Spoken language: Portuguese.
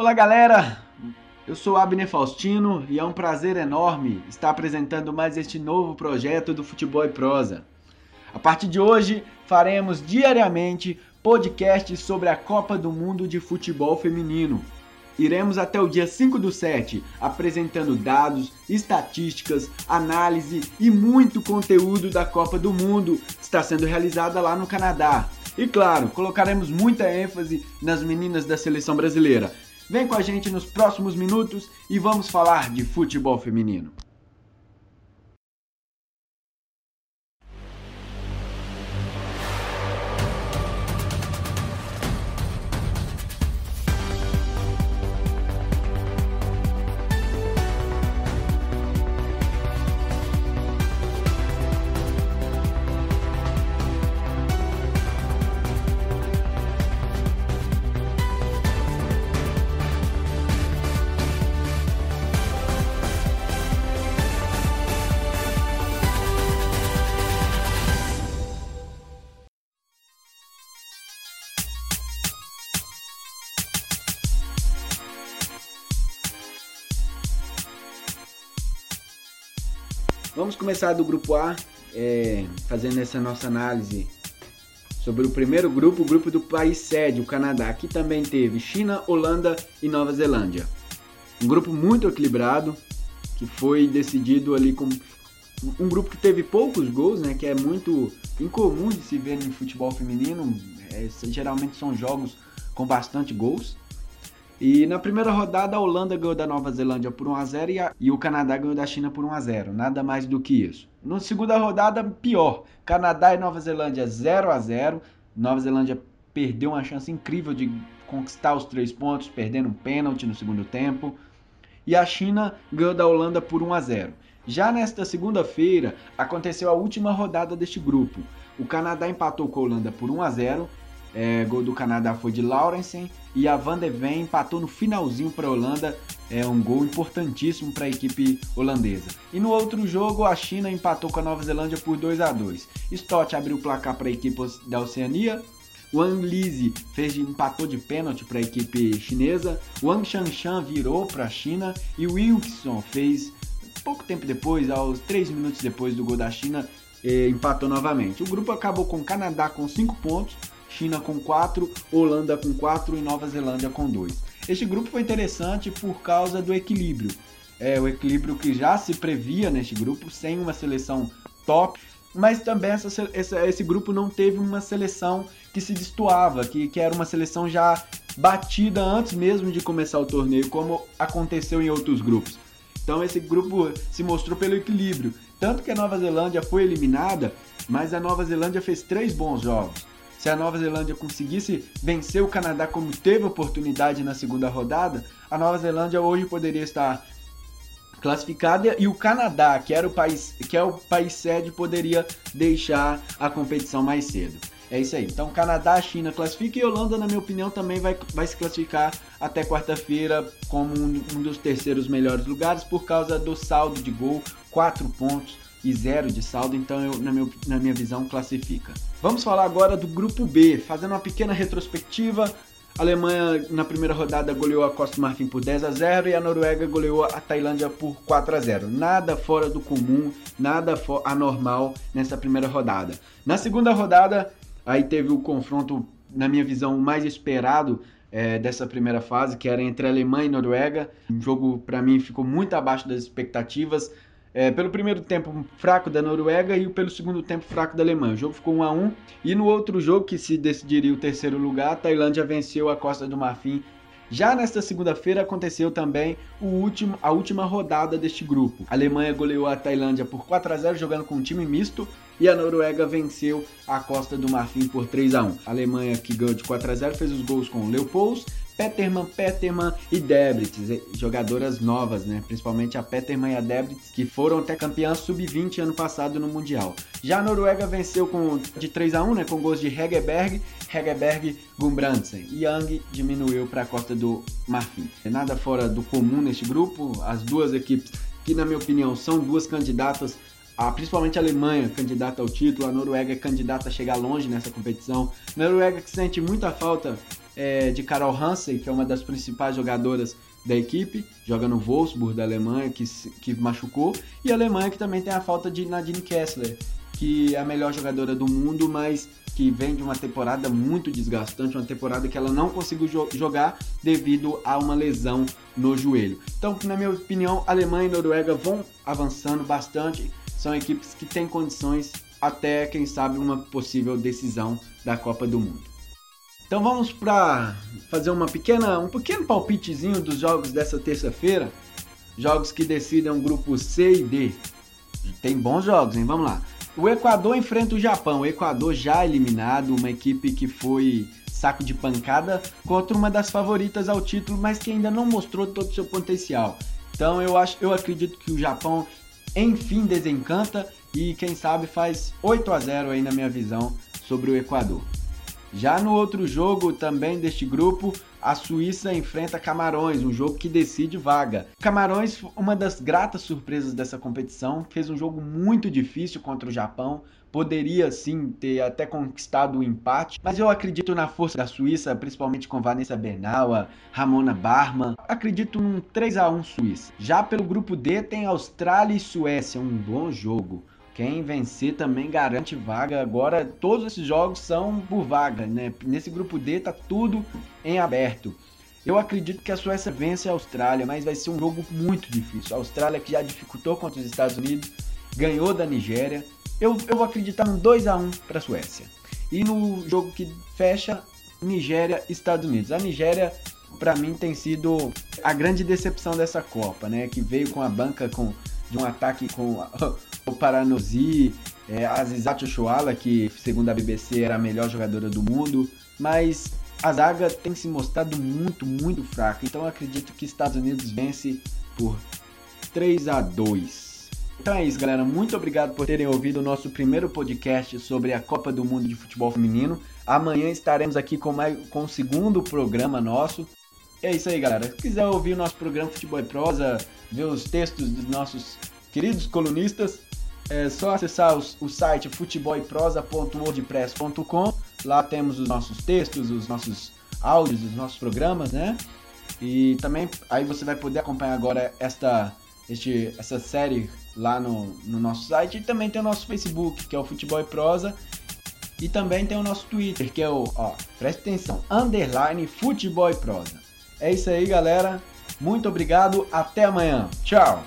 Olá, galera! Eu sou Abner Faustino e é um prazer enorme estar apresentando mais este novo projeto do Futebol e Prosa. A partir de hoje, faremos diariamente podcasts sobre a Copa do Mundo de Futebol Feminino. Iremos até o dia 5 do 7 apresentando dados, estatísticas, análise e muito conteúdo da Copa do Mundo que está sendo realizada lá no Canadá. E claro, colocaremos muita ênfase nas meninas da seleção brasileira, Vem com a gente nos próximos minutos e vamos falar de futebol feminino. Vamos começar do grupo A, é, fazendo essa nossa análise sobre o primeiro grupo, o grupo do país sede, o Canadá. Aqui também teve China, Holanda e Nova Zelândia. Um grupo muito equilibrado, que foi decidido ali com um grupo que teve poucos gols, né, que é muito incomum de se ver no futebol feminino. É, geralmente são jogos com bastante gols. E na primeira rodada, a Holanda ganhou da Nova Zelândia por 1 a 0 e, e o Canadá ganhou da China por 1 a 0 Nada mais do que isso. Na segunda rodada, pior. Canadá e Nova Zelândia 0 a 0 Nova Zelândia perdeu uma chance incrível de conquistar os três pontos, perdendo um pênalti no segundo tempo. E a China ganhou da Holanda por 1 a 0 já nesta segunda-feira, aconteceu a última rodada deste grupo. O Canadá empatou com a Holanda por 1 a 0 é, gol do Canadá foi de Laurensen e a Van de Ven empatou no finalzinho para a Holanda, é um gol importantíssimo para a equipe holandesa. E no outro jogo, a China empatou com a Nova Zelândia por 2 a 2. Stott abriu o placar para a equipe da Oceania. Wang Lizzi fez empatou de pênalti para a equipe chinesa. Wang Shanshan virou para a China e Wilson fez pouco tempo depois, aos 3 minutos depois do gol da China, eh, empatou novamente. O grupo acabou com o Canadá com 5 pontos, China com 4, Holanda com 4 e Nova Zelândia com 2. Este grupo foi interessante por causa do equilíbrio. É o equilíbrio que já se previa neste grupo, sem uma seleção top, mas também essa, esse grupo não teve uma seleção que se destoava, que, que era uma seleção já batida antes mesmo de começar o torneio, como aconteceu em outros grupos. Então esse grupo se mostrou pelo equilíbrio. Tanto que a Nova Zelândia foi eliminada, mas a Nova Zelândia fez três bons jogos se a Nova Zelândia conseguisse vencer o Canadá como teve oportunidade na segunda rodada, a Nova Zelândia hoje poderia estar classificada e o Canadá, que era o país, que é o país sede, poderia deixar a competição mais cedo. É isso aí. Então, Canadá, China classifica e Holanda, na minha opinião, também vai, vai se classificar até quarta-feira como um, um dos terceiros melhores lugares por causa do saldo de gol, quatro pontos e zero de saldo, então eu, na, meu, na minha visão, classifica. Vamos falar agora do grupo B, fazendo uma pequena retrospectiva. A Alemanha na primeira rodada goleou a Costa do Marfim por 10 a 0 e a Noruega goleou a Tailândia por 4 a 0. Nada fora do comum, nada anormal nessa primeira rodada. Na segunda rodada, aí teve o confronto, na minha visão, mais esperado é, dessa primeira fase, que era entre Alemanha e Noruega. O jogo, para mim, ficou muito abaixo das expectativas. É, pelo primeiro tempo fraco da Noruega e pelo segundo tempo fraco da Alemanha. O jogo ficou 1 a 1 e no outro jogo que se decidiria o terceiro lugar, a Tailândia venceu a Costa do Marfim. Já nesta segunda-feira aconteceu também o último, a última rodada deste grupo. A Alemanha goleou a Tailândia por 4 a 0 jogando com um time misto e a Noruega venceu a Costa do Marfim por 3 a 1. A Alemanha que ganhou de 4 a 0 fez os gols com Leopolds Peterman, Peterman e Debritz, jogadoras novas, né? Principalmente a Peterman e a Debritz, que foram até campeãs sub-20 ano passado no Mundial. Já a Noruega venceu com, de 3 a 1 né? Com gols de Hegerberg, Hegerberg, Gumbrandsen. Young diminuiu para a Costa do Marfim. Nada fora do comum neste grupo, as duas equipes que, na minha opinião, são duas candidatas a, principalmente a Alemanha, candidata ao título, a Noruega é candidata a chegar longe nessa competição. Noruega que sente muita falta é, de Carol Hansen, que é uma das principais jogadoras da equipe, joga no Wolfsburg da Alemanha, que, que machucou, e a Alemanha que também tem a falta de Nadine Kessler, que é a melhor jogadora do mundo, mas que vem de uma temporada muito desgastante, uma temporada que ela não conseguiu jo jogar devido a uma lesão no joelho. Então, na minha opinião, Alemanha e Noruega vão avançando bastante, são equipes que têm condições até, quem sabe, uma possível decisão da Copa do Mundo. Então vamos para fazer uma pequena, um pequeno palpitezinho dos jogos dessa terça-feira. Jogos que decidem grupo C e D. Tem bons jogos, hein? Vamos lá. O Equador enfrenta o Japão. O Equador já eliminado, uma equipe que foi saco de pancada contra uma das favoritas ao título, mas que ainda não mostrou todo o seu potencial. Então eu acho, eu acredito que o Japão enfim desencanta e quem sabe faz 8 a 0 aí na minha visão sobre o Equador. Já no outro jogo também deste grupo, a Suíça enfrenta Camarões, um jogo que decide vaga. Camarões, uma das gratas surpresas dessa competição, fez um jogo muito difícil contra o Japão. Poderia sim ter até conquistado o empate, mas eu acredito na força da Suíça, principalmente com Vanessa Bernal, Ramona Barman. Acredito num 3 a 1 Suíça. Já pelo grupo D tem Austrália e Suécia, um bom jogo. Quem vencer também garante vaga. Agora todos esses jogos são por vaga, né? Nesse grupo D tá tudo em aberto. Eu acredito que a Suécia vence a Austrália, mas vai ser um jogo muito difícil. A Austrália que já dificultou contra os Estados Unidos, ganhou da Nigéria. Eu, eu vou acreditar num 2 a 1 para a Suécia. E no jogo que fecha, Nigéria Estados Unidos. A Nigéria para mim tem sido a grande decepção dessa Copa, né? Que veio com a banca com de um ataque com o Paranozi, é, a Zizat Oshoala, que segundo a BBC era a melhor jogadora do mundo, mas a zaga tem se mostrado muito, muito fraca. Então acredito que Estados Unidos vence por 3 a 2. Então é isso, galera. Muito obrigado por terem ouvido o nosso primeiro podcast sobre a Copa do Mundo de Futebol Feminino. Amanhã estaremos aqui com, mais, com o segundo programa nosso. É isso aí, galera. Se quiser ouvir o nosso programa Futebol e Prosa, ver os textos dos nossos queridos colunistas, é só acessar os, o site futeboleprosa.wordpress.com. Lá temos os nossos textos, os nossos áudios, os nossos programas, né? E também aí você vai poder acompanhar agora esta, este, essa série lá no, no nosso site. E também tem o nosso Facebook, que é o Futebol e Prosa. E também tem o nosso Twitter, que é o, ó, presta atenção, underline Futebol e Prosa. É isso aí, galera. Muito obrigado. Até amanhã. Tchau.